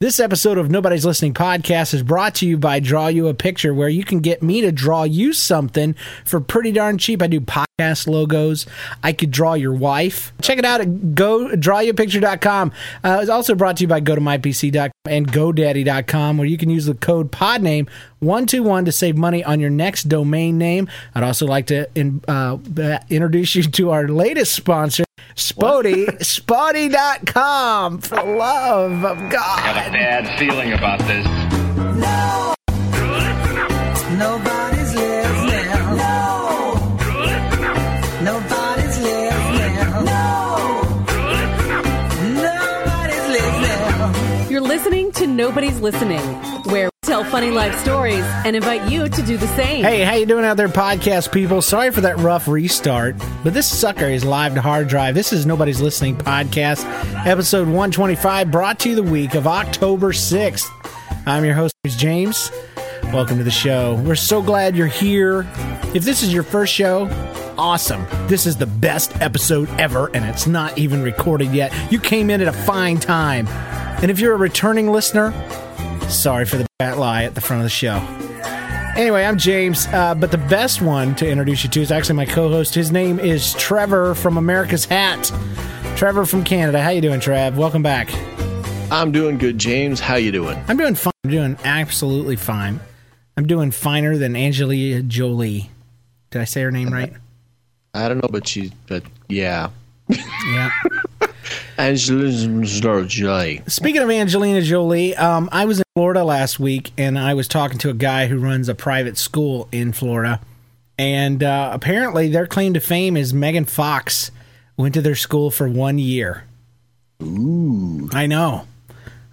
This episode of Nobody's Listening podcast is brought to you by Draw You a Picture, where you can get me to draw you something for pretty darn cheap. I do podcast logos. I could draw your wife. Check it out at go drawyouapicture.com. Uh, it's also brought to you by go to mypc.com and godaddy.com, where you can use the code podname 121 to save money on your next domain name. I'd also like to in, uh, introduce you to our latest sponsor. Spawty, spawty.com for the love of God. I God. have a bad feeling about this. Nobody's listening. Nobody's Listening, where we tell funny life stories and invite you to do the same. Hey, how you doing out there, podcast people? Sorry for that rough restart, but this sucker is live to hard drive. This is Nobody's Listening podcast, episode 125, brought to you the week of October 6th. I'm your host, James. Welcome to the show. We're so glad you're here. If this is your first show, awesome. This is the best episode ever, and it's not even recorded yet. You came in at a fine time. And if you're a returning listener, sorry for the bat lie at the front of the show. Anyway, I'm James, uh, but the best one to introduce you to is actually my co-host. His name is Trevor from America's Hat. Trevor from Canada. How you doing, Trev? Welcome back. I'm doing good, James. How you doing? I'm doing fine. I'm doing absolutely fine. I'm doing finer than Angelina Jolie. Did I say her name right? I don't know, but she, but yeah, Yeah. Angelina Jolie. Speaking of Angelina Jolie, um, I was in Florida last week and I was talking to a guy who runs a private school in Florida. And uh, apparently, their claim to fame is Megan Fox went to their school for one year. Ooh. I know.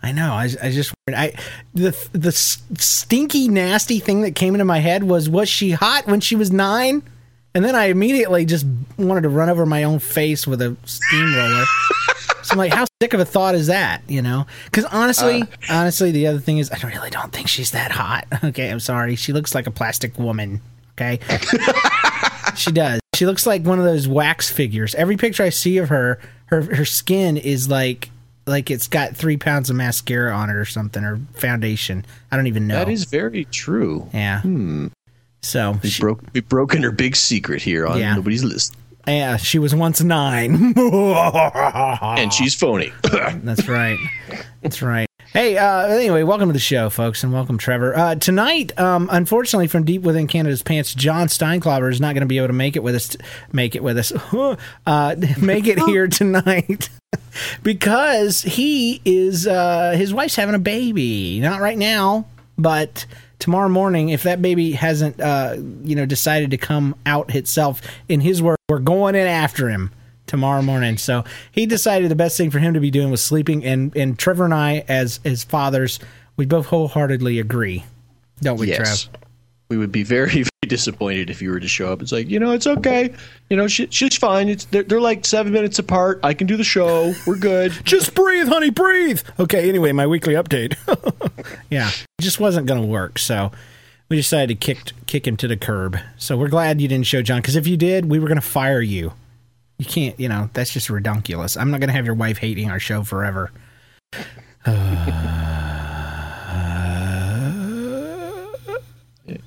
I know. I, I just I the the stinky nasty thing that came into my head was was she hot when she was nine? And then I immediately just wanted to run over my own face with a steamroller. so I'm like, how sick of a thought is that? You know? Because honestly, uh. honestly, the other thing is, I really don't think she's that hot. Okay, I'm sorry. She looks like a plastic woman. Okay, she does. She looks like one of those wax figures. Every picture I see of her, her her skin is like like it's got three pounds of mascara on it or something or foundation. I don't even know. That is very true. yeah. Hmm. So We she, broke, we broken her big secret here on Yeah. nobody's list, yeah, she was once nine. and she's phony. That's right. That's right. Hey, uh, anyway, welcome to the show, folks, and welcome, Trevor. Uh, tonight, um, unfortunately, from deep within Canada's pants, John Steinklauber is not going to be able to make it with us. Make it with us. uh, make it here tonight because he is. Uh, his wife's having a baby. Not right now, but tomorrow morning. If that baby hasn't, uh, you know, decided to come out itself, in his word, we're going in after him tomorrow morning. So he decided the best thing for him to be doing was sleeping. And and Trevor and I, as as fathers, we both wholeheartedly agree, don't we, yes, Trev? We would be very, very disappointed if you were to show up. It's like, you know, it's okay. You know, she, she's fine. It's they're, they're like seven minutes apart. I can do the show. We're good. Just breathe, honey, breathe. Okay. Anyway, my weekly update. yeah, it just wasn't going to work. So. We decided to kick kick him to the curb. So we're glad you didn't show John, because if you did, we were going to fire you. You can't, you know, that's just redunculous. I'm not going to have your wife hating our show forever.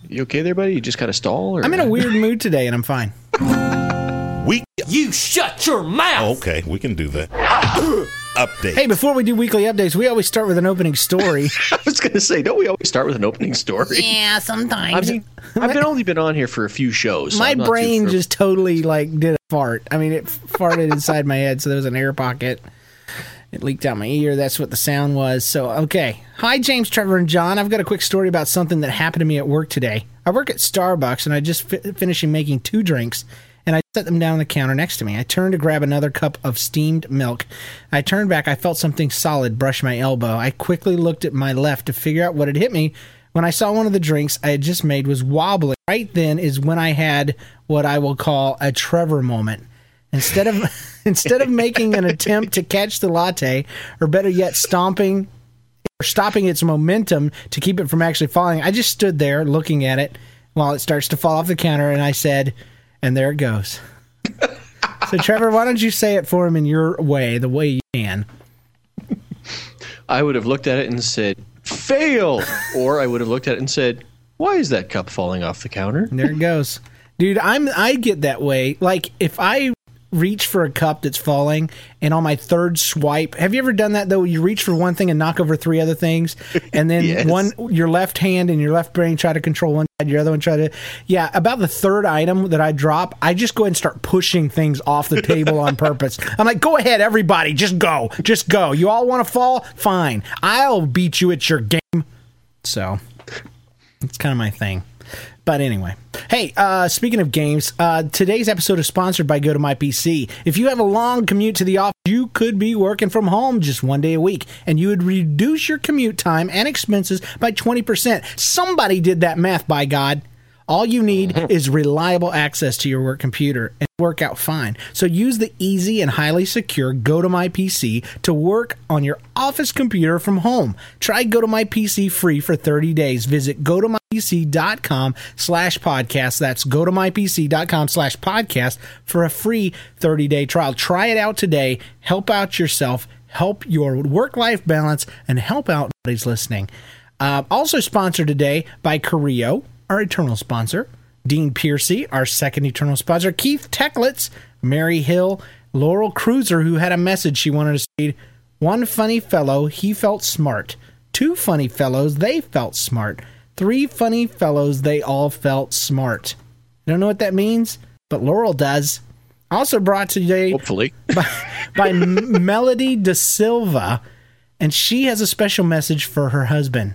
You okay there, buddy? You just kind of stall? Or? I'm in a weird mood today, and I'm fine. We You shut your mouth! okay, we can do that. Update. Hey, before we do weekly updates, we always start with an opening story. I was going to say, don't we always start with an opening story? yeah, I sometimes. mean, I've been only been on here for a few shows. so my I'm not brain familiar. just totally like did a fart. I mean, it farted inside my head, so there was an air pocket. It leaked out my ear. That's what the sound was. So, okay. Hi, James, Trevor, and John. I've got a quick story about something that happened to me at work today. I work at Starbucks, and I just fi- finishing making two drinks, and I set them down on the counter next to me. I turned to grab another cup of steamed milk. I turned back. I felt something solid brush my elbow. I quickly looked at my left to figure out what had hit me. When I saw one of the drinks I had just made was wobbling. Right then is when I had what I will call a Trevor moment. Instead of instead of making an attempt to catch the latte, or better yet, stomping or stopping its momentum to keep it from actually falling, I just stood there looking at it while it starts to fall off the counter, and I said, "And there it goes." so, Trevor, why don't you say it for him in your way, the way you can? I would have looked at it and said, "Fail," or I would have looked at it and said, "Why is that cup falling off the counter?" And there it goes. Dude, I'm I get that way. Like if I reach for a cup that's falling and on my third swipe, have you ever done that though? You reach for one thing and knock over three other things and then Yes. one your left hand and your left brain try to control one side, your other one try to Yeah, about the third item that I drop, I just go ahead and start pushing things off the table on purpose. I'm like, "Go ahead everybody, just go. Just go. You all want to fall? Fine. I'll beat you at your game." So, it's kind of my thing. But anyway, hey, uh, speaking of games, uh, today's episode is sponsored by Go to My PC. If you have a long commute to the office, you could be working from home just one day a week, and you would reduce your commute time and expenses by 20%. Somebody did that math, by God. All you need is reliable access to your work computer and work out fine. So use the easy and highly secure Go to My PC to work on your office computer from home. Try Go to My PC free for 30 days. Visit gotomypc.com slash podcast. That's gotomypc.com slash podcast for a free 30 day trial. Try it out today. Help out yourself, help your work life balance, and help out nobody's listening. Uh, also sponsored today by Carrillo, our eternal sponsor, Dean Piercy, our second eternal sponsor, Keith Techlitz, Mary Hill, Laurel Cruiser, who had a message she wanted to read. One funny fellow, he felt smart. Two funny fellows, they felt smart. Three funny fellows, they all felt smart. I don't know what that means, but Laurel does. Also brought today Hopefully, by M- Melody De Silva, and she has a special message for her husband.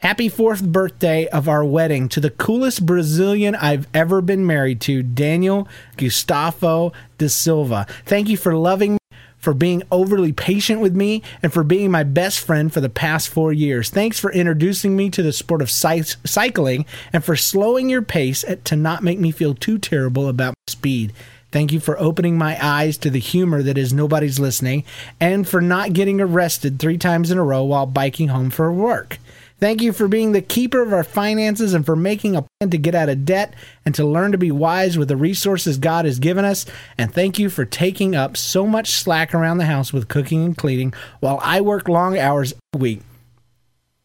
Happy fourth birthday of our wedding to the coolest Brazilian I've ever been married to, Daniel Gustavo De Silva. Thank you for loving me, for being overly patient with me, and for being my best friend for the past four years. Thanks for introducing me to the sport of cy- cycling and for slowing your pace to not make me feel too terrible about my speed. Thank you for opening my eyes to the humor that is nobody's listening and for not getting arrested three times in a row while biking home for work. Thank you for being the keeper of our finances and for making a plan to get out of debt and to learn to be wise with the resources God has given us. And thank you for taking up so much slack around the house with cooking and cleaning while I work long hours a week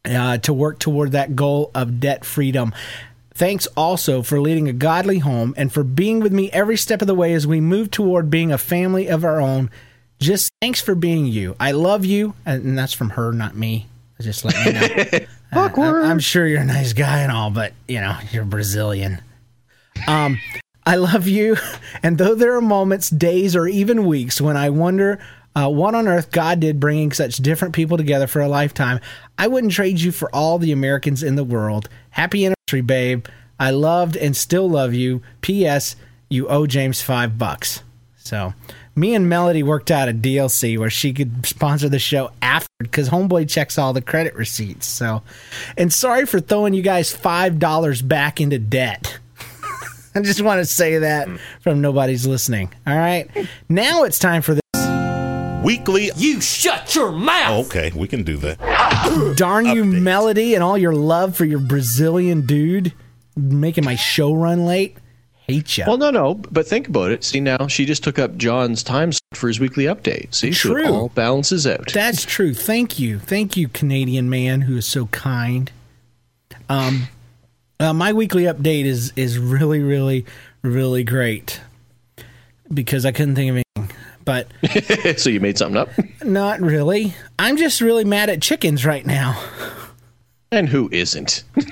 uh, to work toward that goal of debt freedom. Thanks also for leading a godly home and for being with me every step of the way as we move toward being a family of our own. Just thanks for being you. I love you. And that's from her, not me. Just let you know. Awkward. I'm sure you're a nice guy and all, but you know, you're Brazilian. Um, I love you. And though there are moments, days, or even weeks when I wonder uh, what on earth God did bringing such different people together for a lifetime, I wouldn't trade you for all the Americans in the world. Happy anniversary, babe. I loved and still love you. P.S. You owe James five bucks. So, me and Melody worked out a DLC where she could sponsor the show after because Homeboy checks all the credit receipts. So, and sorry for throwing you guys five dollars back into debt. I just want to say that from nobody's listening. All right, now it's time for this. Weekly. You shut your mouth. Okay, we can do that. Darn you, Update. Melody, and all your love for your Brazilian dude, making my show run late. Hate you. well, no, no. But think about it. See, now she just took up John's time for his weekly update. See, so it all balances out. That's true. Thank you. Thank you, Canadian man who is so kind. Um, uh, my weekly update is is really, really, really great because I couldn't think of anything. But so you made something up. not really. I'm just really mad at chickens right now. And who isn't?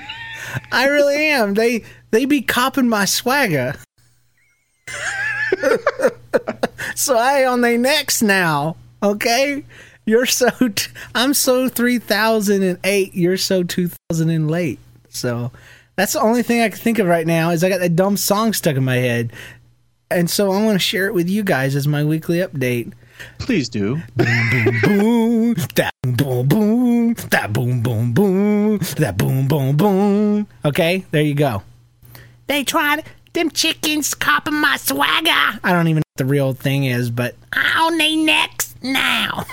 I really am. They they be copping my swagger. so I on their necks now. Okay, you're so t- I'm so three thousand and eight. You're so two thousand and late. So that's the only thing I can think of right now. Is I got that dumb song stuck in my head. and so I want to share it with you guys as my weekly update. Please do. boom, that boom, boom, boom, that boom, boom, boom, that boom, boom, boom. Okay, there you go. They tried them chickens copying my swagger. I don't even know what the real thing is, but on they next now.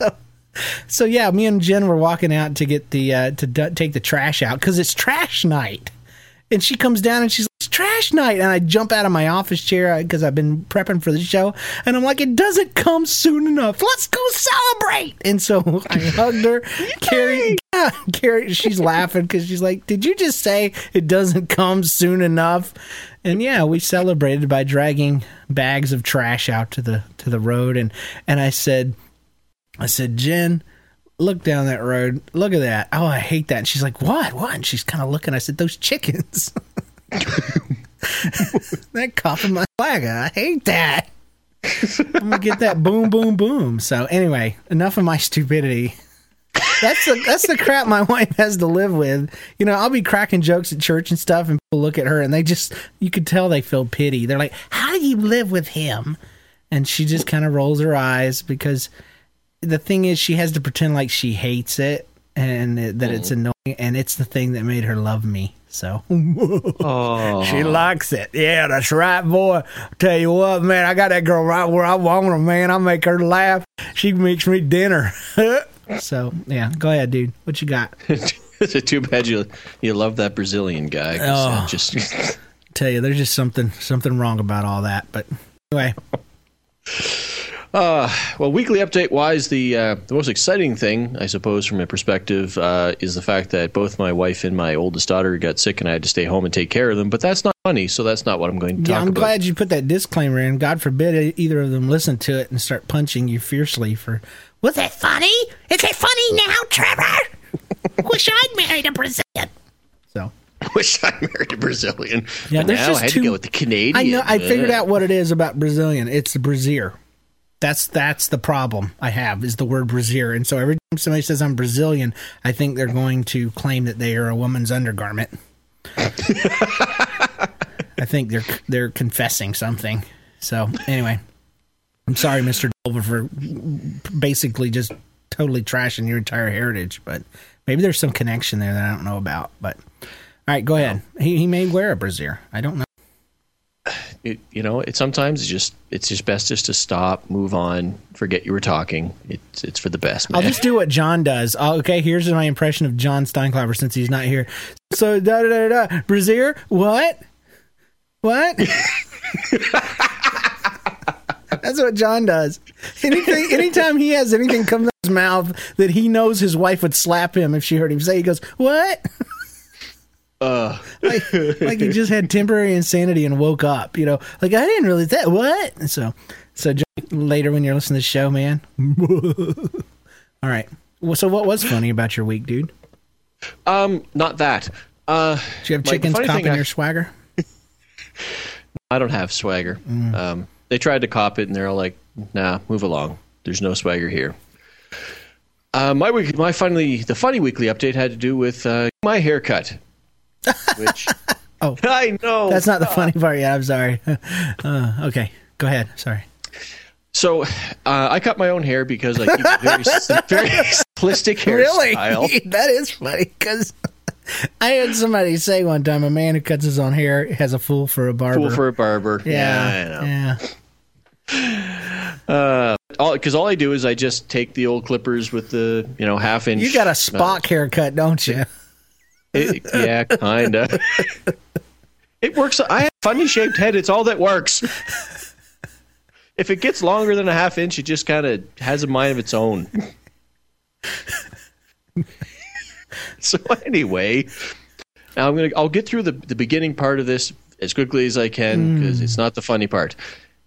so, so yeah, me and Jen were walking out to get the uh, to d- take the trash out because it's trash night. And she comes down and she's like, it's trash night. And I jump out of my office chair uh, because I've been prepping for the show. And I'm like, it doesn't come soon enough. Let's go celebrate. And so I hugged her. Carrie, yeah, Carrie, she's laughing because she's like, did you just say it doesn't come soon enough? And yeah, we celebrated by dragging bags of trash out to the to the road. And and I said, I said, Jen, look down that road. Look at that. Oh, I hate that. And she's like, what? What? And she's kind of looking. I said, those chickens. that coughing my flag. I hate that. I'm gonna get that boom, boom, boom. So anyway, enough of my stupidity. That's the that's the crap my wife has to live with. You know, I'll be cracking jokes at church and stuff, and people look at her and they just you could tell they feel pity. They're like, "How do you live with him?" And she just kind of rolls her eyes because the thing is, she has to pretend like she hates it and that it's mm. annoying, and it's the thing that made her love me. So oh. she likes it. Yeah, that's right, boy. Tell you what, man, I got that girl right where I want her, man. I make her laugh. She makes me dinner. so yeah, go ahead, dude. What you got? it's too bad you you love that Brazilian guy. Oh. just Tell you, there's just something something wrong about all that. But anyway, well, weekly update wise, the uh, the most exciting thing, I suppose, from a perspective, uh, is the fact that both my wife and my oldest daughter got sick, and I had to stay home and take care of them. But that's not funny, so that's not what I'm going to talk yeah, I'm about. glad you put that disclaimer in. God forbid e- either of them listen to it and start punching you fiercely for. Was that funny? Is it funny now, Trevor? Wish I'd married a Brazilian. So Wish I married a Brazilian. Yeah, there's now just I had too- to go with the Canadian. I know. I figured out what it is about Brazilian. It's the brassiere. That's that's the problem I have is the word brassiere. And so every time somebody says I'm Brazilian, I think they're going to claim that they are a woman's undergarment. I think they're they're confessing something. So anyway, I'm sorry, Mr. Dolver, for basically just totally trashing your entire heritage. But maybe there's some connection there that I don't know about. But all right, go ahead. He he may wear a brassiere. I don't know. It, you know, it sometimes it's just it's just best just to stop, move on, forget you were talking. It's it's for the best, man. I'll just do what John does. Oh, okay, here's my impression of John Steinklaver since he's not here. So da da da da. Brazier, what? What? That's what John does. Anything, anytime he has anything come out of his mouth that he knows his wife would slap him if she heard him say, he goes, "What?" Uh, like, like he just had temporary insanity and woke up. You know, like I didn't really that what. And so, so later when you're listening to the show, man. All right. Well, so what was funny about your week, dude? um, not that. Uh, Do you have like, chickens thing copping I- your swagger? I don't have swagger. Mm. Um, they tried to cop it, and they're all like, "Nah, move along. There's no swagger here." Uh, my week, my finally, the funny weekly update had to do with uh, my haircut, which Oh. I know That's not the funny part yet. I'm sorry. Uh, okay, go ahead. Sorry. So, uh, I cut my own hair because I keep a very, very simplistic hairstyle. that is funny because I had somebody say one time a man who cuts his own hair has a fool for a barber. Fool for a barber. yeah, Yeah, I know. yeah. All because all I do is I just take the old clippers with the you know half inch. You got a Spock haircut, don't you? It- yeah, kinda. it works. I have a funny shaped head. It's all that works. If it gets longer than a half inch, it just kind of has a mind of its own. so anyway, now I'm gonna I'll get through the the beginning part of this as quickly as I can because hmm. it's not the funny part.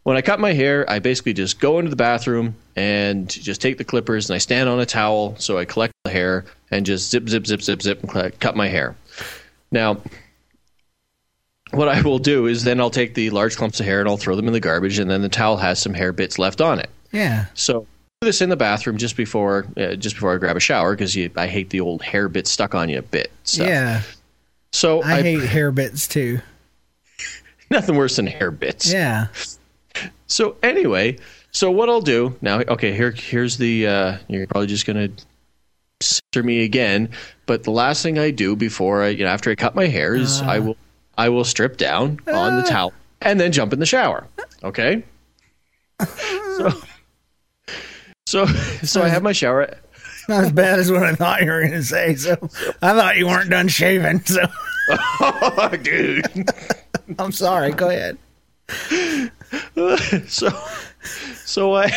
When I cut my hair, I basically just go into the bathroom and just take the clippers and I stand on a towel so I collect the hair and just zip zip zip zip zip and cut my hair. Now, what I will do is then I'll take the large clumps of hair and I'll throw them in the garbage and then the towel has some hair bits left on it. Yeah. So I do this in the bathroom just before uh, just before I grab a shower because I hate the old hair bits stuck on you bit. stuff. Yeah. So I, hate hair bits too. nothing worse than hair bits. Yeah. So anyway, so what I'll do now? Okay, here here's the. Uh, you're probably just gonna censor me again, but the last thing I do before I, you know, after I cut my hair is I uh. will I will strip down on the uh. towel and then jump in the shower. Uh. Okay. So so so I have my shower. Not as bad as what I thought you were going to say. So I thought you weren't done shaving. So Oh, dude. I'm sorry. Go ahead. so so I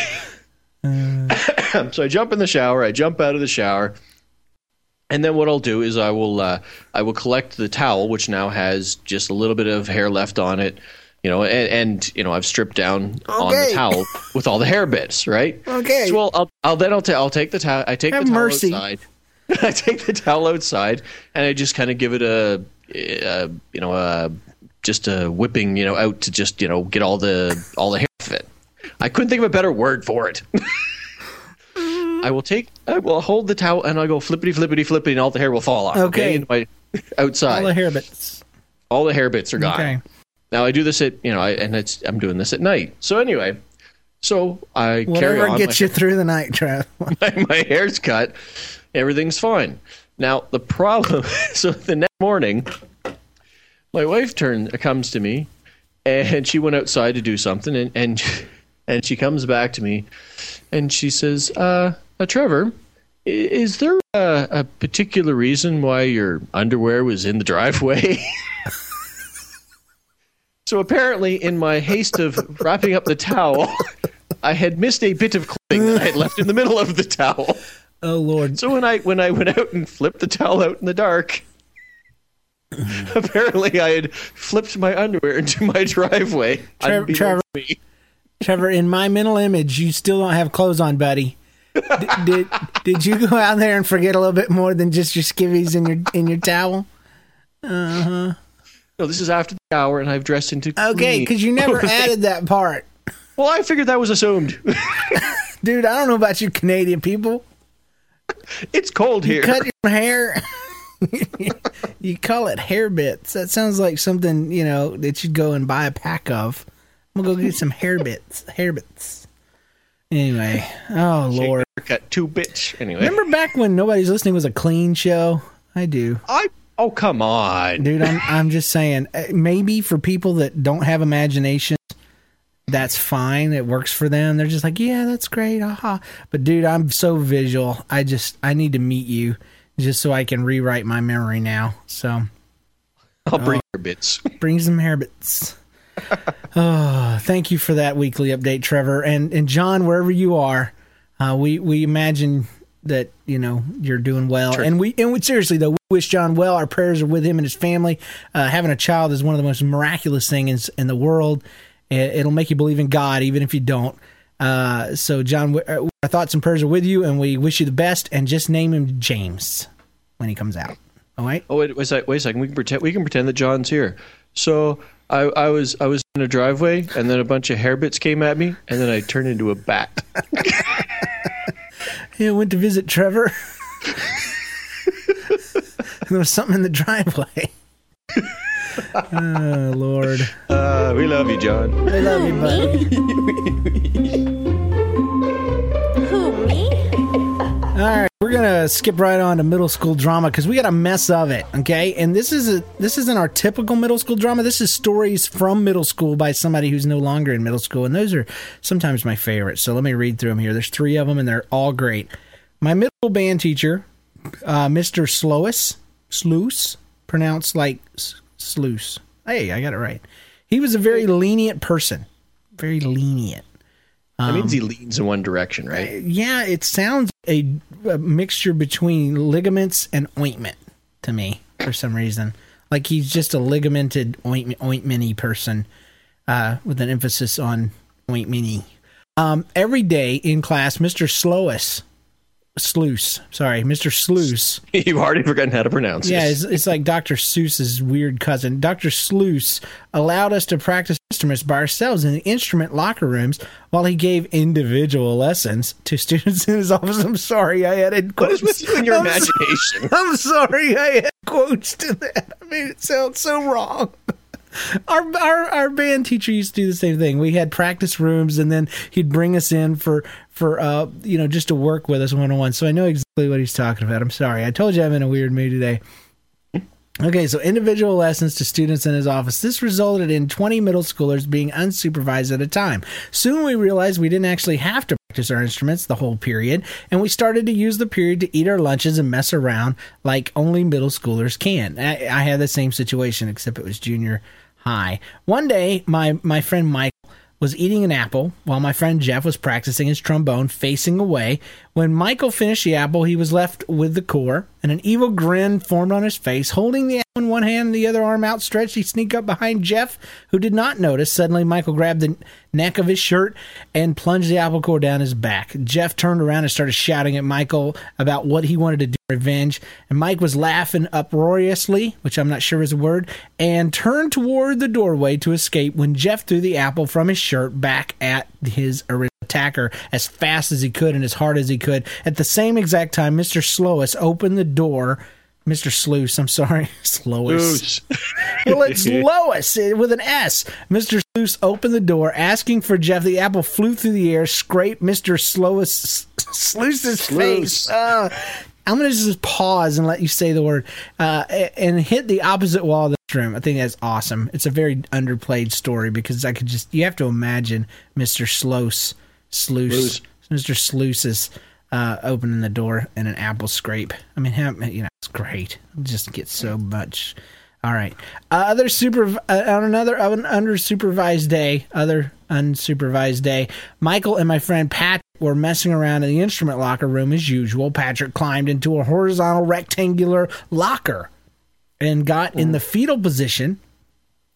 so I jump in the shower. I jump out of the shower, and then what I'll do is I will uh, I will collect the towel, which now has just a little bit of hair left on it. You know, and, and you know I've stripped down on the towel with all the hair bits, right? Okay. So well, I'll, I'll then I'll, ta- I'll take the towel. I take Have the towel mercy. outside. I take the towel outside, and I just kind of give it a, a you know a just a whipping you know out to just you know get all the all the hair off it. I couldn't think of a better word for it. I will take, I will hold the towel and I'll go flippity flippity flippity, and all the hair will fall off. Okay. into my outside. All the hair bits. all the hair bits are gone. Okay. Now I do this at you know, I, and it's I'm doing this at night. So anyway, so I carry Whatever on. gets my, you through the night, Trav. my, my hair's cut, everything's fine. Now the problem, so the next morning, my wife turn comes to me, and she went outside to do something, and and and she comes back to me, and she says, "Uh, uh Trevor." Is there a, a particular reason why your underwear was in the driveway? so apparently, in my haste of wrapping up the towel, I had missed a bit of clothing that I had left in the middle of the towel. Oh Lord. So when I when I went out and flipped the towel out in the dark, apparently I had flipped my underwear into my driveway. Trevor- Trevor- Trevor, in my mental image, you still don't have clothes on, buddy. D- did did you go out there and forget a little bit more than just your skivvies in your in your towel? Uh huh. No, this is after the hour, and I've dressed into. Okay, because you never added that part, Well, I figured that was assumed. dude. I don't know about you, Canadian people. it's cold here. Cut your hair. you call it hair bits. That sounds like something you know that you'd go and buy a pack of. I'm gonna go get some hair bits. Hair bits. Anyway, oh lord. Cut two bits. Anyway, Remember back when nobody's listening was a clean show? I do. I. Oh come on. Dude, I'm I'm just saying uh, maybe for people that don't have imagination that's fine. It works for them. They're just like, "Yeah, that's great." Aha. But dude, I'm so visual. I just I need to meet you just so I can rewrite my memory now. So, I'll bring your bits. bring some habits. oh, thank you for that weekly update, Trevor. And and John, wherever you are, uh, we we imagine that you know you're doing well. And we and we, seriously though, we wish John well. Our prayers are with him and his family. Uh, having a child is one of the most miraculous things in the world. It, it'll make you believe in God, even if you don't. Uh, so, John, we- uh, our thoughts and prayers are with you, and we wish you the best. And just name him James when he comes out. All right. Oh wait, wait a sec. Wait a second. We can pretend. We can pretend that John's here. So I, I was I was in a driveway, and then a bunch of hair bits came at me, and then I turned into a bat. Yeah, went to visit Trevor. there was something in the driveway. Oh Lord, Uh, we love you, John. I love you, buddy. Who, me? All right, we're gonna skip right on to middle school drama because we got a mess of it. Okay, and this is a this isn't our typical middle school drama. This is stories from middle school by somebody who's no longer in middle school, and those are sometimes my favorites. So let me read through them here. There's three of them, and they're all great. My middle school band teacher, uh, Mr. Slowis, Sluice, pronounced like s- sluice. Hey, I got it right. He was a very lenient person, very lenient. That Um, means he leans in one direction, right? Yeah, it sounds a, a mixture between ligaments and ointment to me for some reason. Like he's just a ligamented ointment ointmenty person uh, with an emphasis on ointmenty. Um, every day in class, Mr. Slowis, Sluice, sorry, Mr. Sluice. You've already forgotten how to pronounce Yeah, it. it's, it's like Dr. Seuss's weird cousin. Dr. Sluice allowed us to practice instruments by ourselves in the instrument locker rooms while he gave individual lessons to students in his office. I'm sorry, I added quotes. is with you and your I'm so- imagination? I'm sorry, I added quotes to that. I made it sound so wrong. our, our our band teacher used to do the same thing. We had practice rooms, and then he'd bring us in for for uh you know just to work with us one on one. So I know exactly what he's talking about. I'm sorry, I told you I'm in a weird mood today. Okay, so individual lessons to students in his office. This resulted in 20 middle schoolers being unsupervised at a time. Soon we realized we didn't actually have to practice our instruments the whole period, and we started to use the period to eat our lunches and mess around like only middle schoolers can. I, I had the same situation, except it was junior high. One day, my, my friend Mike was eating an apple while my friend Jeff was practicing his trombone facing away. When Michael finished the apple, he was left with the core, and an evil grin formed on his face. Holding the apple in one hand and the other arm outstretched, he sneaked up behind Jeff, who did not notice. Suddenly, Michael grabbed the neck of his shirt and plunged the apple core down his back. Jeff turned around and started shouting at Michael about what he wanted to do revenge, and Mike was laughing uproariously, which I'm not sure is a word, and turned toward the doorway to escape when Jeff threw the apple from his shirt back at his original attacker as fast as he could and as hard as he could. At the same exact time, Mr. Slowus opened the door. Mr. Sluice, I'm sorry, Slowus. well, it's Lois uh, with an S. Mr. Sluice opened the door, asking for Jeff. The apple flew through the air, scraped Mr. Slowus Sluice's face. Uh, I'm going to just pause and let you say the word uh, and hit the opposite wall of the room. I think that's awesome. It's a very underplayed story because I could just, you have to imagine Mr. Sluice, Sluice, Mr. Sluice's uh, opening the door and an apple scrape. I mean, how, you know, it's great. It just get so much. All right. Uh, other super uh, on another on undersupervised day, other unsupervised day, Michael and my friend Patrick were messing around in the instrument locker room as usual. Patrick climbed into a horizontal rectangular locker and got in the fetal position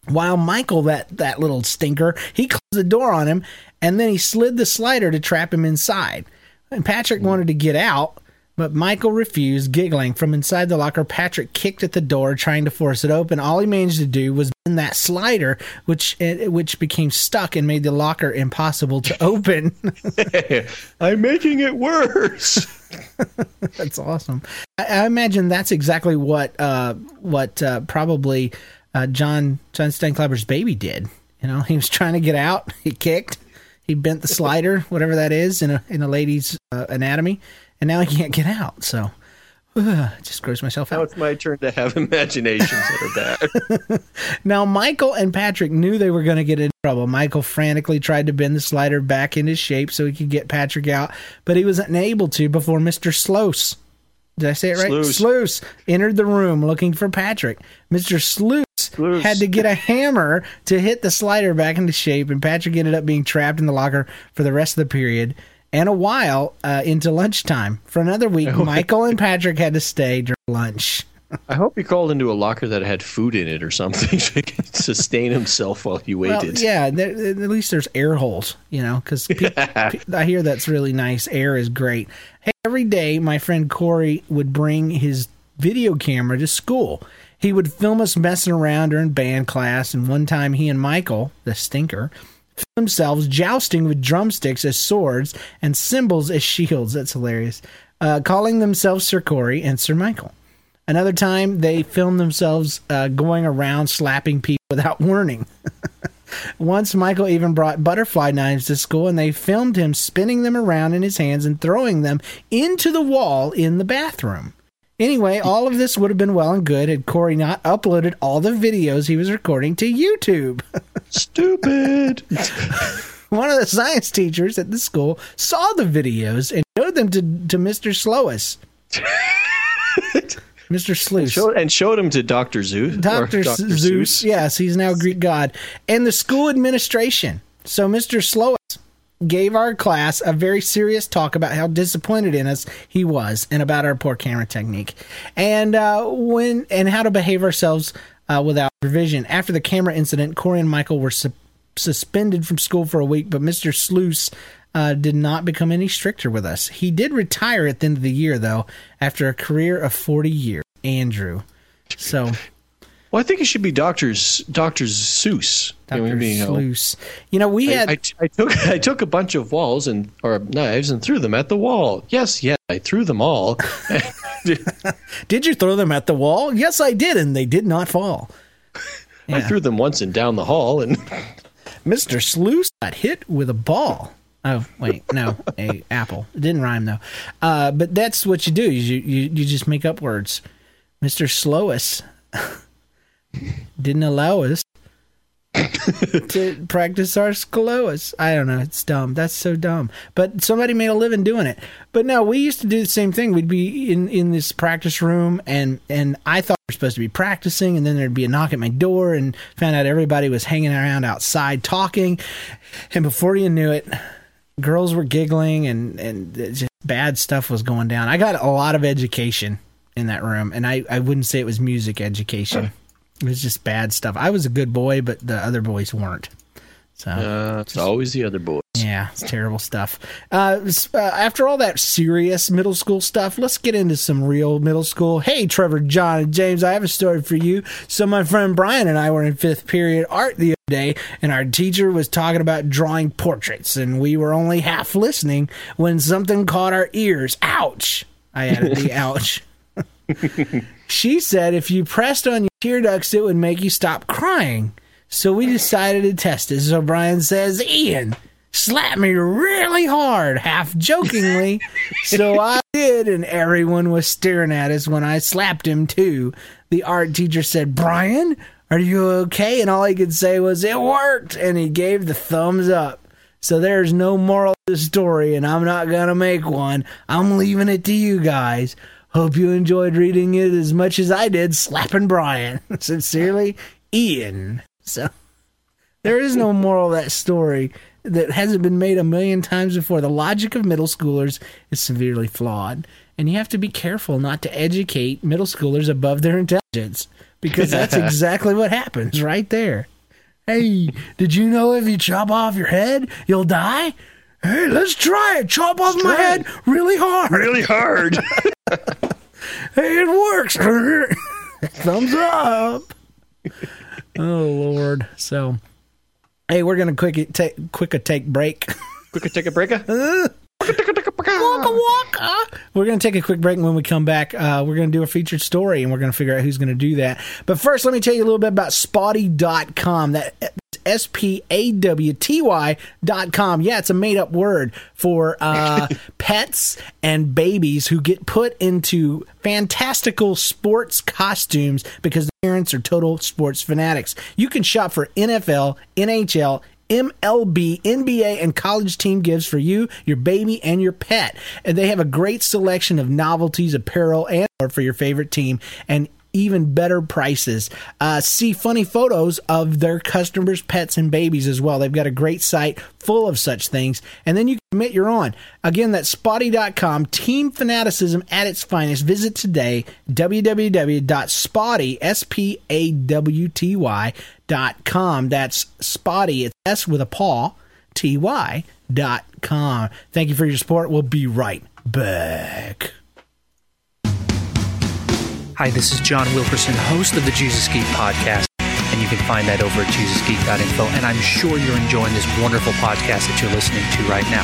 while Michael, that, that little stinker, he closed the door on him and then he slid the slider to trap him inside. And Patrick wanted to get out, but Michael refused, giggling. From inside the locker, Patrick kicked at the door, trying to force it open. All he managed to do was bend that slider, which which became stuck and made the locker impossible to open. I'm making it worse. that's awesome. I, I imagine that's exactly what uh, what uh, probably uh, John John Steinklaber's baby did. You know, he was trying to get out. He kicked. He bent the slider, whatever that is, in a in a lady's uh, anatomy, and now he can't get out. So, uh, just gross myself Now out. Now it's my turn to have imaginations that are bad. Now, Michael and Patrick knew they were going to get in trouble. Michael frantically tried to bend the slider back into shape so he could get Patrick out, but he was unable to before Mr. Sluice. Did I say it right? Sluice. Sluice entered the room looking for Patrick. Mr. Sluice, Sluice. had to get a hammer to hit the slider back into shape, and Patrick ended up being trapped in the locker for the rest of the period and a while uh, into lunchtime. For another week, Michael and Patrick had to stay during lunch. I hope he crawled into a locker that had food in it or something so he could sustain himself while he Well, waited. yeah, there, at least there's air holes, you know, because I hear that's really nice. Air is great. Every day my friend Corey would bring his video camera to school. He would film us messing around during band class, and one time he and Michael, the stinker, themselves jousting with drumsticks as swords and cymbals as shields. That's hilarious. Uh, calling themselves Sir Corey and Sir Michael. Another time, they filmed themselves uh, going around slapping people without warning. Once, Michael even brought butterfly knives to school, and they filmed him spinning them around in his hands and throwing them into the wall in the bathroom. Anyway, all of this would have been well and good had Corey not uploaded all the videos he was recording to YouTube. Stupid. One of the science teachers at the school saw the videos and showed them to, to Mr. Slowus. Mr. Sluice. Showed, and showed him to Dr. Zeus. Dr. Dr. Zeus. Yes, he's now a Greek god. And the school administration. So Mr. Slowus gave our class a very serious talk about how disappointed in us he was and about our poor camera technique and uh, when and how to behave ourselves uh, without revision. After the camera incident, Corey and Michael were su- suspended from school for a week, but Mr. Sluice uh, did not become any stricter with us. He did retire at the end of the year, though, after a career of 40 years. Andrew. So, Well, I think it should be Dr. S- Dr. Seuss. Dr. You know, you know, Sluice. You know, we I, had. I, I took I took a bunch of walls and or knives and threw them at the wall. Yes, yes, I threw them all. Did you throw them at the wall? Yes, I did, and they did not fall. I threw them once and down the hall, and Mr. Sluice got hit with a ball. Oh wait, no, a apple. It didn't rhyme though. Uh, but that's what you do. You you you just make up words. Mr. Slowus didn't allow us to practice our skloas. I don't know. It's dumb. That's so dumb. But somebody made a living doing it. But no, we used to do the same thing. We'd be in, in this practice room, and and I thought we were supposed to be practicing, and then there'd be a knock at my door, and found out everybody was hanging around outside talking, and before you knew it, girls were giggling, and and just bad stuff was going down. I got a lot of education in that room, and I I wouldn't say it was music education. It was just bad stuff. I was a good boy, but the other boys weren't. So uh, it's always the other boys. yeah, it's terrible stuff. Uh, uh, after all that serious middle school stuff, let's get into some real middle school. Hey, Trevor, John, and James, I have a story for you. So, my friend Brian and I were in fifth period art the day, and our teacher was talking about drawing portraits, and we were only half listening when something caught our ears. Ouch! I added the ouch. She said if you pressed on your tear ducts, it would make you stop crying. So we decided to test it. So Brian says, Ian, slap me really hard, half jokingly. so I did, and everyone was staring at us when I slapped him too. The art teacher said, Brian, are you okay? And all he could say was, It worked. And he gave the thumbs up. So there's no moral to the story, and I'm not going to make one. I'm leaving it to you guys. Hope you enjoyed reading it as much as I did slapping Brian. Sincerely, Ian. So there is no moral to that story that hasn't been made a million times before. The logic of middle schoolers is severely flawed, and you have to be careful not to educate middle schoolers above their intelligence because that's exactly what happens right there. Hey, did you know if you chop off your head, you'll die? Hey, let's try it. Chop off my head really hard. Really hard. Hey, it works. Thumbs up. Oh Lord. So, hey, we're gonna quick take quick a take break. Quick, a take a breaker. Waka waka. We're going to take a quick break, and when we come back, uh, we're going to do a featured story, and we're going to figure out who's going to do that. But first, let me tell you a little bit about Spawty.com. That S P A W T Y dot com. Yeah, it's a made up word for uh, pets and babies who get put into fantastical sports costumes because the parents are total sports fanatics. You can shop for NFL, NHL, MLB, NBA, and college team gifts for you, your baby, and your pet. And they have a great selection of novelties, apparel, and for your favorite team, and even better prices. Uh, see funny photos of their customers' pets and babies as well. They've got a great site full of such things. And then you can admit you're on. Again, that's spawty.com. Team fanaticism at its finest. Visit today, www.spawty, S-P-A-W-T-Y dot com. That's spawty. It's S with a paw, T-Y dot com. Thank you for your support. We'll be right back. Hi, this is John Wilkerson, host of the Jesus Geek podcast, and you can find that over at jesusgeek.info. And I'm sure you're enjoying this wonderful podcast that you're listening to right now.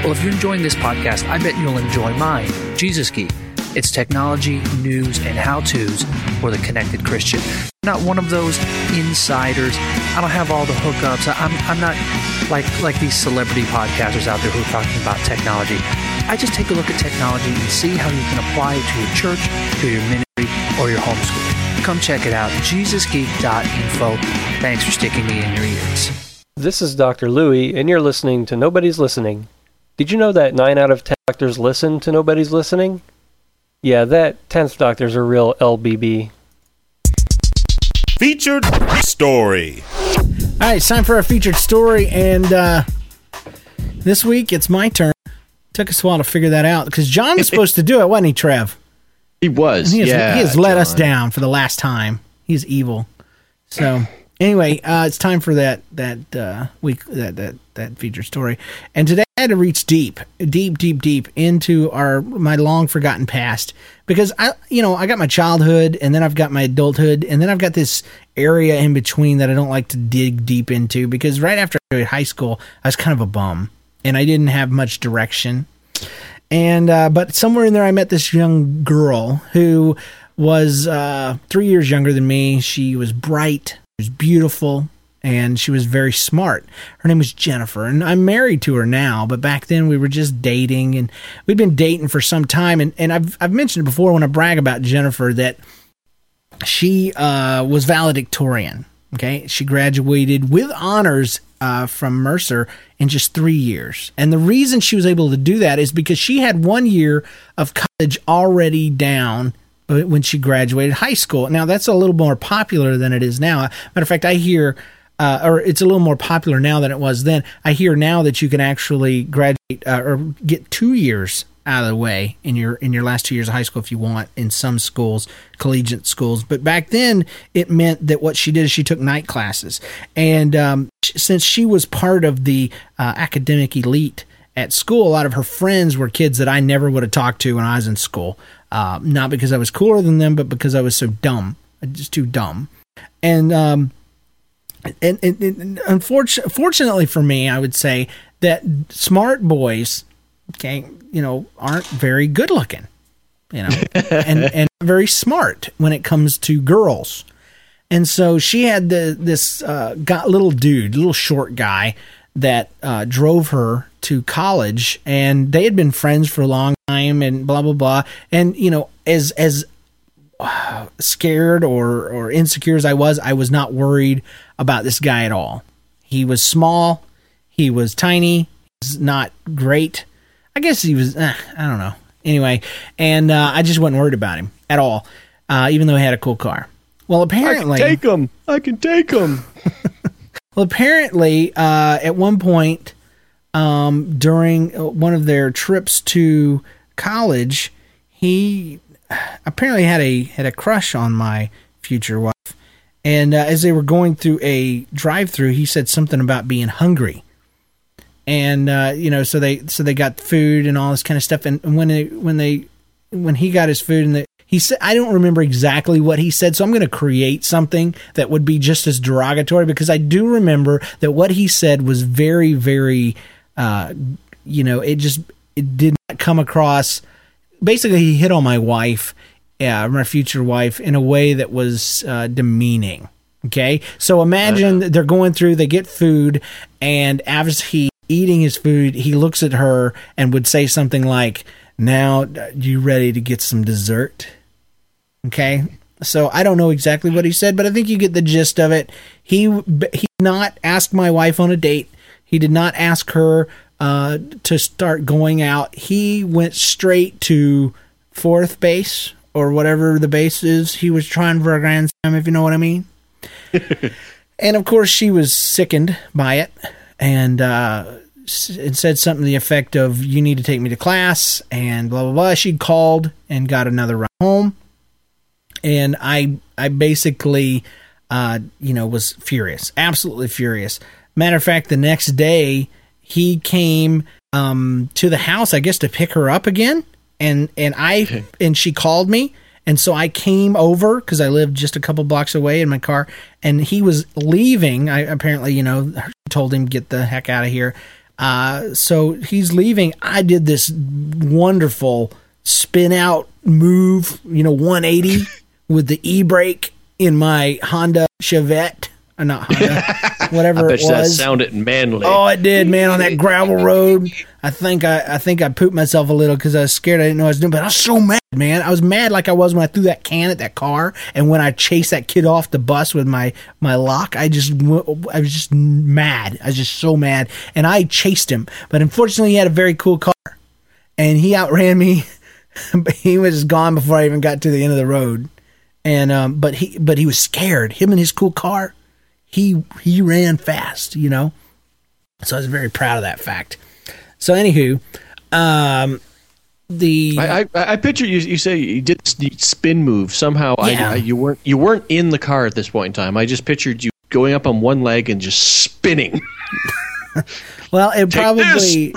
Well, if you're enjoying this podcast, I bet you'll enjoy mine, Jesus Geek. It's technology, news, and how to's for the connected Christian. Not one of those insiders. I don't have all the hookups. I'm, I'm not like like these celebrity podcasters out there who are talking about technology. I just take a look at technology and see how you can apply it to your church, to your ministry, or your homeschool. Come check it out, jesusgeek.info. Thanks for sticking me in your ears. This is Dr. Louie, and you're listening to Nobody's Listening. Did you know that 9 out of 10 doctors listen to Nobody's Listening? Yeah, that 10th doctor's a real LBB. Featured story. All right, it's time for our featured story, and uh, this week it's my turn. Took us a while to figure that out because John was supposed to do it, wasn't he, Trev? He was. He has, yeah, he has let us down for the last time. He's evil. So anyway, uh, it's time for that that uh, week that that that feature story. And today I had to reach deep, deep, deep, deep into our my long forgotten past because I you know I got my childhood and then I've got my adulthood and then I've got this area in between that I don't like to dig deep into because right after I graduated high school I was kind of a bum and I didn't have much direction and uh, but somewhere in there, I met this young girl who was uh, three years younger than me. She was bright, She was beautiful and she was very smart. Her name was Jennifer, and I'm married to her now. But back then we were just dating, and we'd been dating for some time. And, and I've I've mentioned before when I brag about Jennifer that she uh, was valedictorian. Okay, she graduated with honors uh, from Mercer in just three years. And the reason she was able to do that is because she had one year of college already down when she graduated high school. Now, that's a little more popular than it is now. Matter of fact, I hear, uh, or it's a little more popular now than it was then. I hear now that you can actually graduate uh, or get two years out of the way in your in your last two years of high school if you want in some schools collegiate schools. But back then it meant that what she did is she took night classes. And um, since she was part of the uh, academic elite at school a lot of her friends were kids that i never would have talked to when i was in school. Uh, not because i was cooler than them but because i was so dumb just too dumb. And um, and, and, and unfortunately, for me, I would say that smart boys, okay, you know, aren't very good looking, you know, and and very smart when it comes to girls. And so she had the this uh, got little dude, little short guy that uh, drove her to college, and they had been friends for a long time, and blah blah blah. And you know, as as uh, scared or or insecure as I was, I was not worried about this guy at all. He was small, he was tiny, he's not great. I guess he was. Eh, I don't know. Anyway, and uh, I just wasn't worried about him at all, uh, even though he had a cool car. Well, apparently, I can take him. I can take him. well, apparently, uh, at one point um, during one of their trips to college, he apparently had a had a crush on my future wife. And uh, as they were going through a drive-through, he said something about being hungry. And uh, you know, so they so they got food and all this kind of stuff. And when they when they when he got his food and the, he said, I don't remember exactly what he said, so I'm going to create something that would be just as derogatory because I do remember that what he said was very, very, uh, you know, it just it did not come across. Basically, he hit on my wife, uh, my future wife, in a way that was uh, demeaning. Okay, so imagine uh-huh. they're going through, they get food, and as he eating his food, he looks at her and would say something like, "Now, you ready to get some dessert?" Okay, so I don't know exactly what he said, but I think you get the gist of it. He he did not ask my wife on a date. He did not ask her uh, to start going out. He went straight to fourth base or whatever the base is. He was trying for a grand slam, if you know what I mean. and of course, she was sickened by it and uh, it said something to the effect of "You need to take me to class" and blah blah blah. She called and got another ride home, and I I basically uh, you know was furious, absolutely furious. Matter of fact, the next day he came um, to the house, I guess, to pick her up again, and and I and she called me. And so I came over because I lived just a couple blocks away in my car, and he was leaving. I apparently, you know, told him get the heck out of here. Uh, so he's leaving. I did this wonderful spin out move, you know, 180 with the e brake in my Honda Chevette or not Honda, whatever it was. That sounded manly. Oh, it did, man. On that gravel road, I think I, I think I pooped myself a little because I was scared. I didn't know what I was doing, but I was so mad, man. I was mad like I was when I threw that can at that car, and when I chased that kid off the bus with my my lock. I just I was just mad. I was just so mad, and I chased him. But unfortunately, he had a very cool car, and he outran me. he was gone before I even got to the end of the road. And um, but he but he was scared. Him and his cool car he he ran fast, you know. So I was very proud of that fact. So anywho, um, the I, I, I picture you. You say you did the spin move somehow. Yeah. I, I, you weren't you weren't in the car at this point in time. I just pictured you going up on one leg and just spinning. well, it probably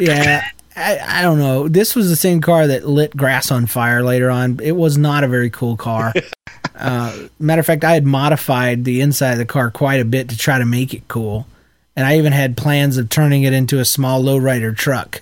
yeah. I, I don't know. This was the same car that lit grass on fire later on. It was not a very cool car. uh, matter of fact, I had modified the inside of the car quite a bit to try to make it cool. And I even had plans of turning it into a small lowrider truck.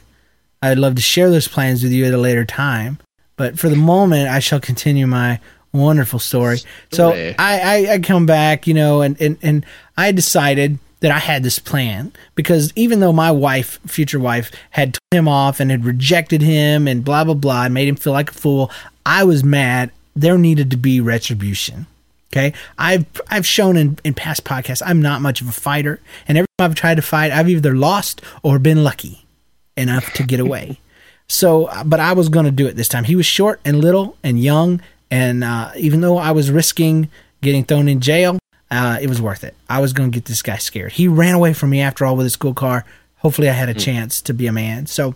I'd love to share those plans with you at a later time. But for the moment, I shall continue my Wonderful story. So I, I, I come back, you know, and, and, and I decided that I had this plan because even though my wife, future wife, had told him off and had rejected him and blah, blah, blah, and made him feel like a fool, I was mad. There needed to be retribution. Okay. I've, I've shown in, in past podcasts, I'm not much of a fighter. And every time I've tried to fight, I've either lost or been lucky enough to get away. So, but I was going to do it this time. He was short and little and young, and uh, even though I was risking getting thrown in jail, uh, it was worth it. I was going to get this guy scared. He ran away from me after all with his school car. Hopefully, I had a chance to be a man. So,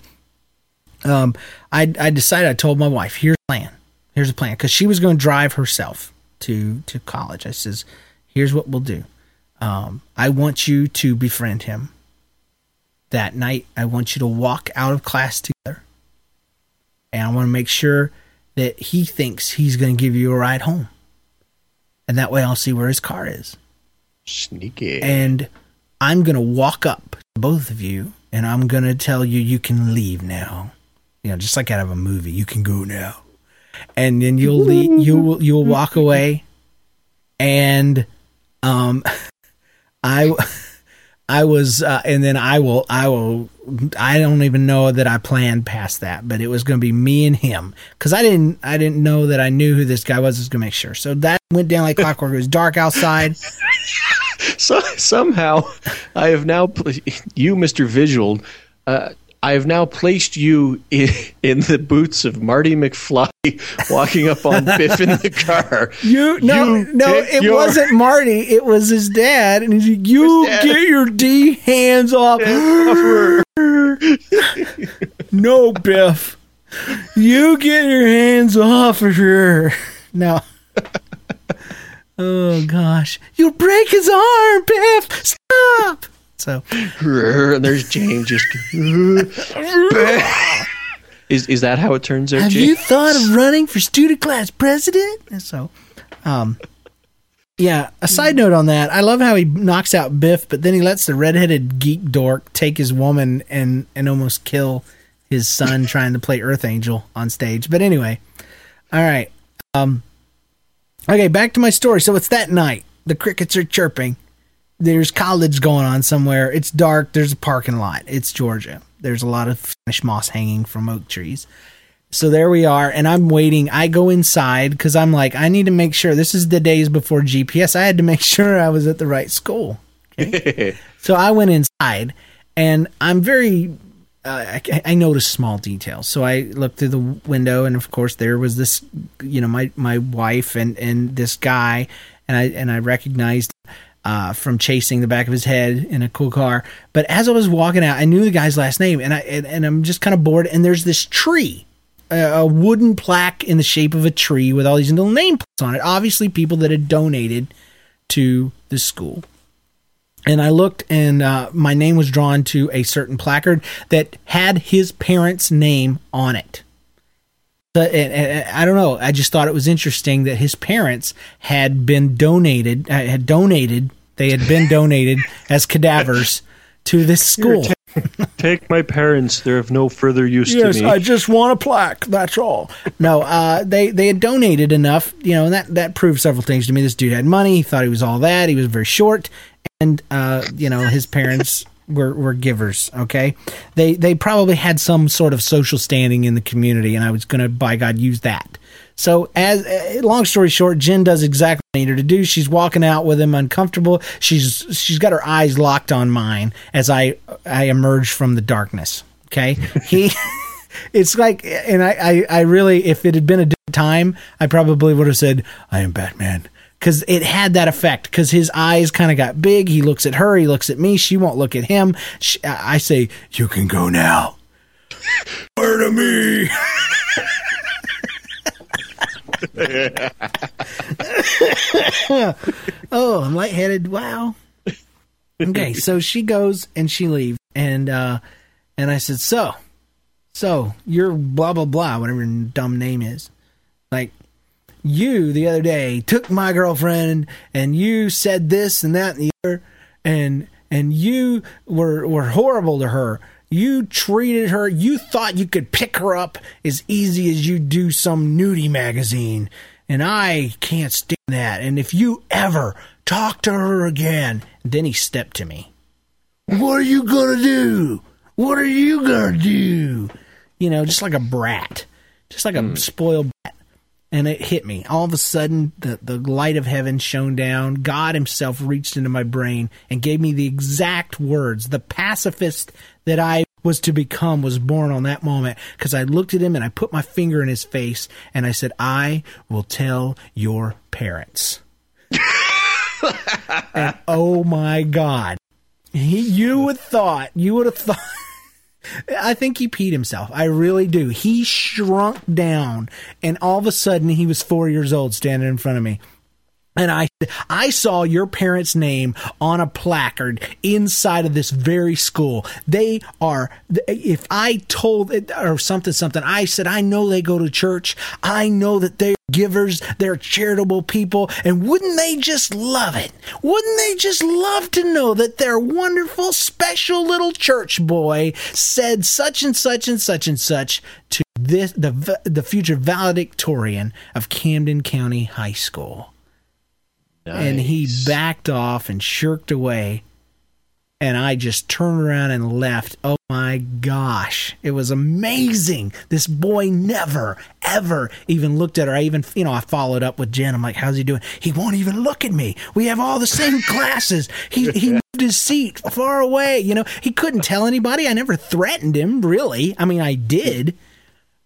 um, I I decided. I told my wife, "Here's a plan. Here's a plan," because she was going to drive herself to to college. I says, "Here's what we'll do. Um, I want you to befriend him." that night I want you to walk out of class together. And I want to make sure that he thinks he's going to give you a ride home. And that way I'll see where his car is. Sneaky. And I'm going to walk up to both of you and I'm going to tell you you can leave now. You know, just like out of a movie, you can go now. And then you'll leave, you will you'll walk away and um I I was, uh, and then I will, I will, I don't even know that I planned past that, but it was going to be me and him because I didn't, I didn't know that I knew who this guy was. I was going to make sure. So that went down like clockwork. It was dark outside. So somehow, I have now you, Mister Visual. Uh, I have now placed you in, in the boots of Marty McFly walking up on Biff in the car. You no You no, it your- wasn't Marty. It was his dad, and he's like, "You dad. get your D hands off." no, Biff. You get your hands off of her. now. oh gosh, you'll break his arm, Biff. Stop. So and there's James just. is is that how it turns out? Have Jane? you thought of running for student class president? And so, um, yeah. A side note on that, I love how he knocks out Biff, but then he lets the redheaded geek dork take his woman and and almost kill his son trying to play Earth Angel on stage. But anyway, all right. Um, okay, back to my story. So it's that night. The crickets are chirping. There's college going on somewhere. It's dark. There's a parking lot. It's Georgia. There's a lot of Spanish moss hanging from oak trees. So there we are, and I'm waiting. I go inside because I'm like, I need to make sure. This is the days before GPS. I had to make sure I was at the right school. Okay? so I went inside, and I'm very. Uh, I, I noticed small details. So I looked through the window, and of course there was this, you know, my my wife and and this guy, and I and I recognized uh, from chasing the back of his head in a cool car. But as I was walking out, I knew the guy's last name, and I and, and I'm just kind of bored. And there's this tree, a, a wooden plaque in the shape of a tree with all these little name plates on it. Obviously, people that had donated to the school. And I looked, and uh, my name was drawn to a certain placard that had his parents' name on it. The, and, and I don't know. I just thought it was interesting that his parents had been donated, uh, had donated. They had been donated as cadavers to this school. Take my parents. They're of no further use yes, to me. I just want a plaque. That's all. No, uh, they they had donated enough, you know, and that that proved several things to me. This dude had money. He thought he was all that. He was very short, and uh, you know, his parents were were givers. Okay, they they probably had some sort of social standing in the community, and I was going to, by God, use that. So, as uh, long story short, Jen does exactly what I need her to do. She's walking out with him, uncomfortable. She's she's got her eyes locked on mine as I I emerge from the darkness. Okay, he. it's like, and I, I I really, if it had been a different time, I probably would have said, "I am Batman." Because it had that effect. Because his eyes kind of got big. He looks at her. He looks at me. She won't look at him. She, I say, "You can go now." Murder me. oh, I'm lightheaded. Wow. Okay, so she goes and she leaves, and uh, and I said, so, so you're blah blah blah, whatever your dumb name is, like you the other day took my girlfriend and you said this and that and the other, and and you were were horrible to her. You treated her. You thought you could pick her up as easy as you do some nudie magazine, and I can't stand that. And if you ever talk to her again, then he stepped to me. What are you gonna do? What are you gonna do? You know, just like a brat, just like a hmm. spoiled brat. And it hit me. All of a sudden, the, the light of heaven shone down. God Himself reached into my brain and gave me the exact words. The pacifist that I was to become was born on that moment because I looked at him and I put my finger in his face and I said, I will tell your parents. and oh my God. He, you would have thought, you would have thought. I think he peed himself. I really do. He shrunk down, and all of a sudden, he was four years old standing in front of me. And I, I saw your parents' name on a placard inside of this very school. They are, if I told it or something, something, I said, I know they go to church. I know that they're givers. They're charitable people. And wouldn't they just love it? Wouldn't they just love to know that their wonderful, special little church boy said such and such and such and such to this, the, the future valedictorian of Camden County High School? And he backed off and shirked away. And i just turned around and left. Oh my gosh. It was amazing. This boy never ever even looked at her. I even you know i followed up with jen. I'm like how's he doing? He won't even look at me. We have all the same classes he he moved his seat far away you know. He couldn't tell anybody. I never threatened him really. I mean i did.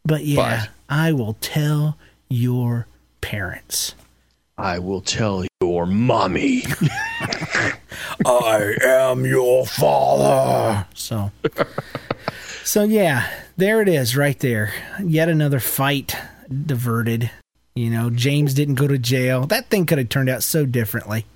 But yeah But- i will tell your parents I will tell your mommy. I am your father. So, so yeah, there it is, right there. Yet another fight diverted. You know, James didn't go to jail. That thing could have turned out so differently.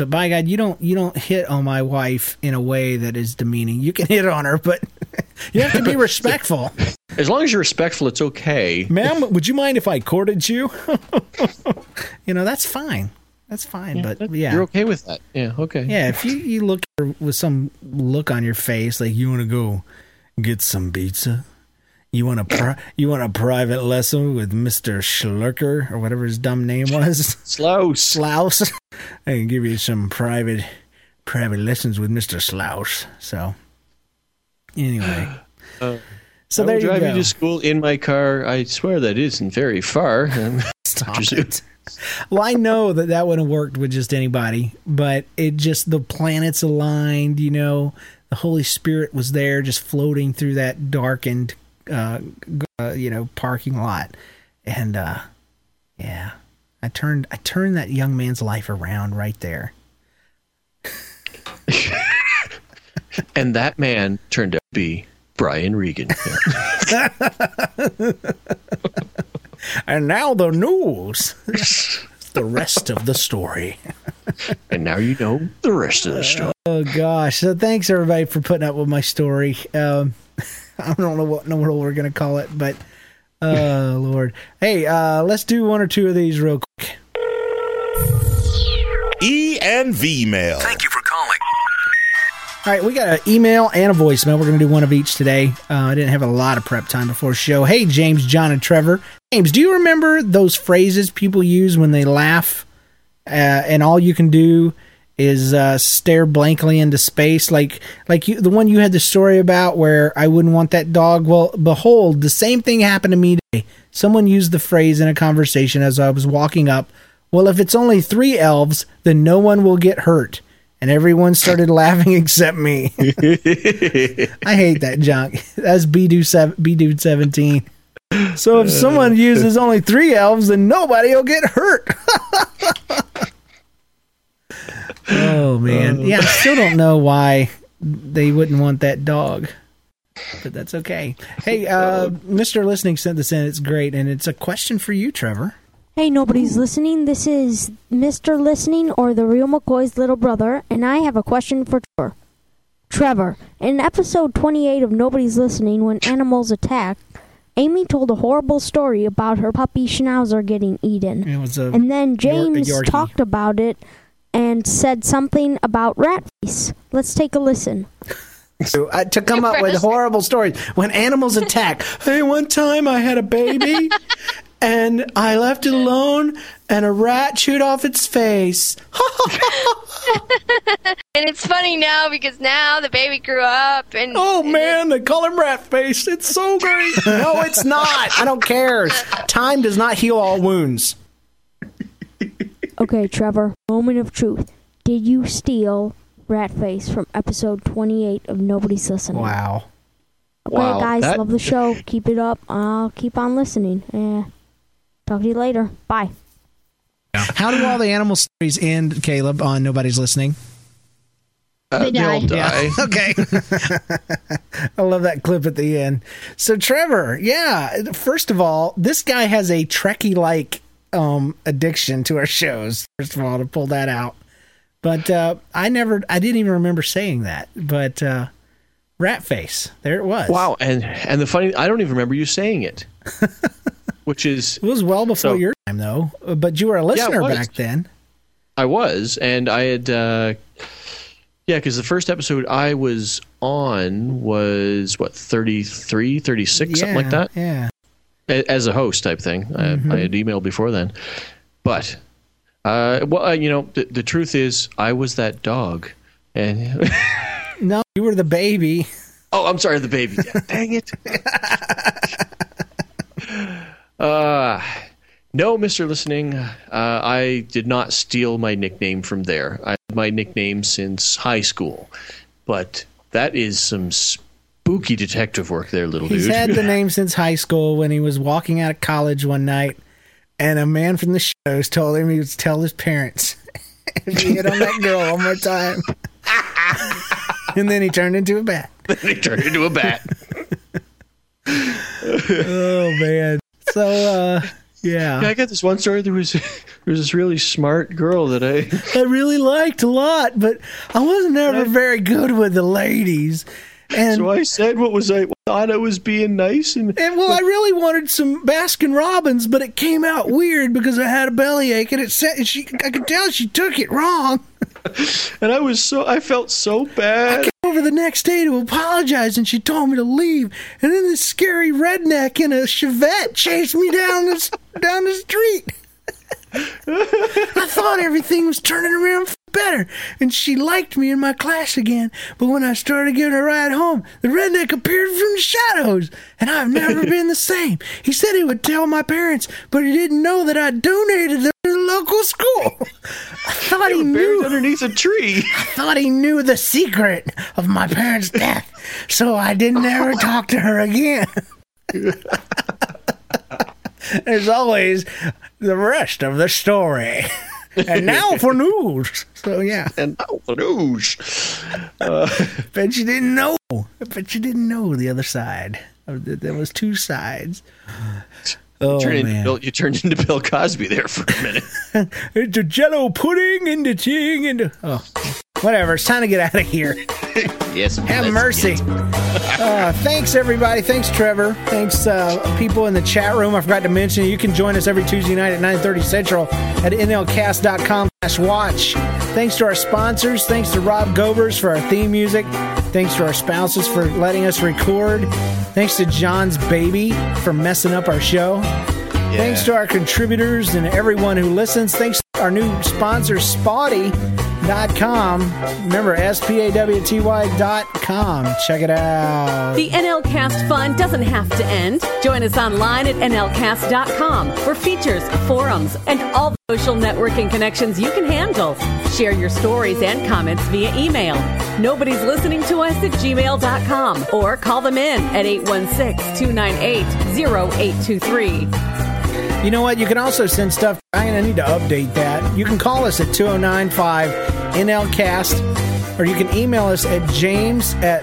But by God, you don't you don't hit on my wife in a way that is demeaning. You can hit on her, but you have to be respectful. As long as you're respectful, it's okay. Ma'am, would you mind if I courted you? you know, that's fine. That's fine. but yeah, You're okay with that. Yeah, okay. Yeah, if you, you look with some look on your face, like you want to go get some pizza, you want a pri- you want a private lesson with Mister Schlurker or whatever his dumb name was, Slouse. Slouse. I can give you some private private lessons with Mister Slouse. So anyway, uh, so I there will you drive go. you to school in my car. I swear that isn't very far. Stop it. Well, I know that that wouldn't have worked with just anybody, but it just the planets aligned. You know, the Holy Spirit was there, just floating through that darkened, uh, uh, you know, parking lot, and uh, yeah, I turned I turned that young man's life around right there. And that man turned out to be Brian Regan. And now the news. the rest of the story. and now you know the rest of the story. Oh gosh! So thanks everybody for putting up with my story. Um, I don't know what in the world we're gonna call it, but oh lord. Hey, uh, let's do one or two of these real quick. E and V mail. Thank you for calling. All right, we got an email and a voicemail. We're going to do one of each today. Uh, I didn't have a lot of prep time before show. Hey, James, John, and Trevor. James, do you remember those phrases people use when they laugh uh, and all you can do is uh, stare blankly into space? Like, like you, the one you had the story about where I wouldn't want that dog. Well, behold, the same thing happened to me today. Someone used the phrase in a conversation as I was walking up. Well, if it's only three elves, then no one will get hurt and everyone started laughing except me. I hate that junk. That's B dude seven, B dude seventeen. So if someone uses only three elves, then nobody will get hurt. Man, yeah. I still don't know why they wouldn't want that dog, but that's okay. Hey, uh, Mister Listening sent this in. It's great, and it's a question for you, Trevor. Hey, nobody's listening. This is Mr. Listening or the real McCoy's little brother, and I have a question for Trevor. Trevor, in episode 28 of Nobody's Listening, when animals attack, Amy told a horrible story about her puppy Schnauzer getting eaten. It was a And then Yor- a James talked about it and said something about rat face. Let's take a listen. to, uh, to come up with horrible stories when animals attack. Hey, one time I had a baby and I left it alone, and a rat chewed off its face. And it's funny now because now the baby grew up and Oh man, they call him rat face. It's so great. no, it's not. I don't care. Time does not heal all wounds. Okay, Trevor, moment of truth. Did you steal Ratface from episode 28 of Nobody's Listening? Wow. Okay, Wow, guys, that- love the show. Keep it up. I'll keep on listening. Yeah. Talk to you later. Bye. How do all the animal stories end, Caleb, on Nobody's Listening? Uh, They they all die. die. Okay. I love that clip at the end. So, Trevor, yeah, first of all, this guy has a Trekkie like um, addiction to our shows, first of all, to pull that out. But uh, I never, I didn't even remember saying that. But uh, rat face, there it was. Wow, and and the funny, I don't even remember you saying it, which is It was well before So- your time, though. But you were a listener was. back then. I was, and I had, uh, yeah, because the first episode I was on was what 33, 36, something like that, Yeah. As a host type thing. Mhm. I, I had emailed before then, but uh, well, uh, you know, the, the truth is, I was that dog, and No, you were the baby. oh, I'm sorry, the baby. Dang it. Uh, no, Mr. Listening, uh, I did not steal my nickname from there. I had my nickname since high school, but that is some spooky detective work there, little He's dude. He's had the name since high school when he was walking out of college one night, and a man from the shows told him he would tell his parents if he hit on that girl one more time. and then he turned into a bat. Then he turned into a bat. Oh man! So uh, Yeah, yeah, I got this one story. There was there was this really smart girl that I I really liked a lot, but I wasn't ever very good with the ladies. And so I said what was I thought I was being nice and And well, I really wanted some Baskin Robbins, but it came out weird because I had a bellyache, and it said and she. I could tell she took it wrong. and I was so I felt so bad. I came over the next day to apologize, and she told me to leave. And then this scary redneck in a Chevette chased me down the down the street. I thought everything was turning around better, and she liked me in my class again. But when I started giving her a ride home, the redneck appeared from the shadows, and I've never been the same. He said he would tell my parents, but he didn't know that I donated them to the local school. I thought he knew. underneath a tree. I thought he knew the secret of my parents' death, so I didn't ever talk to her again. There's always the rest of the story. And now for news. So yeah, And now the news. bet you didn't know. I bet you didn't know the other side. There was two sides. Oh Turned into man, Bill, you turned into Bill Cosby there for a minute. it's a Jello pudding and the ting and the oh, whatever. It's time to get out of here. yes, Have mercy. Uh, thanks, everybody. Thanks, Trevor. Thanks, uh, people in the chat room. I forgot to mention you can join us every Tuesday night at 9.30 Central at nlcast.com slash watch. Thanks to our sponsors. Thanks to Rob Govers for our theme music. Thanks to our spouses for letting us record. Thanks to John's baby for messing up our show. Thanks to our contributors and everyone who listens. Thanks to our new sponsor, Spawty.com. Remember, S-P-A-W-T-Y dot com. Check it out. The NLCast fun doesn't have to end. Join us online at NLCast.com for features, forums, and all the social networking connections you can handle. Share your stories and comments via email. Nobody's listening to us at gmail.com or call them in at 816 298 0823. You know what? You can also send stuff. I need to update that. You can call us at 2095 NLCast or you can email us at james at,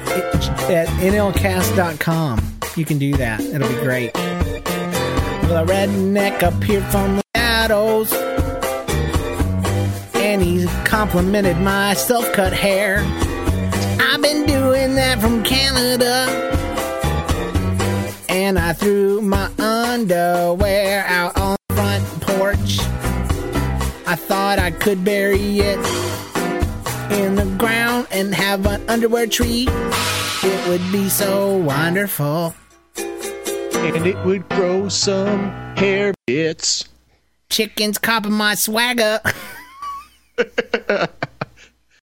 at nlcast.com. You can do that. It'll be great. The redneck appeared from the shadows and he complimented my self cut hair. I've been doing that from Canada and I threw my underwear out on the front porch. I thought I could bury it in the ground and have an underwear tree. It would be so wonderful. And it would grow some hair bits. Chickens copping my swagger.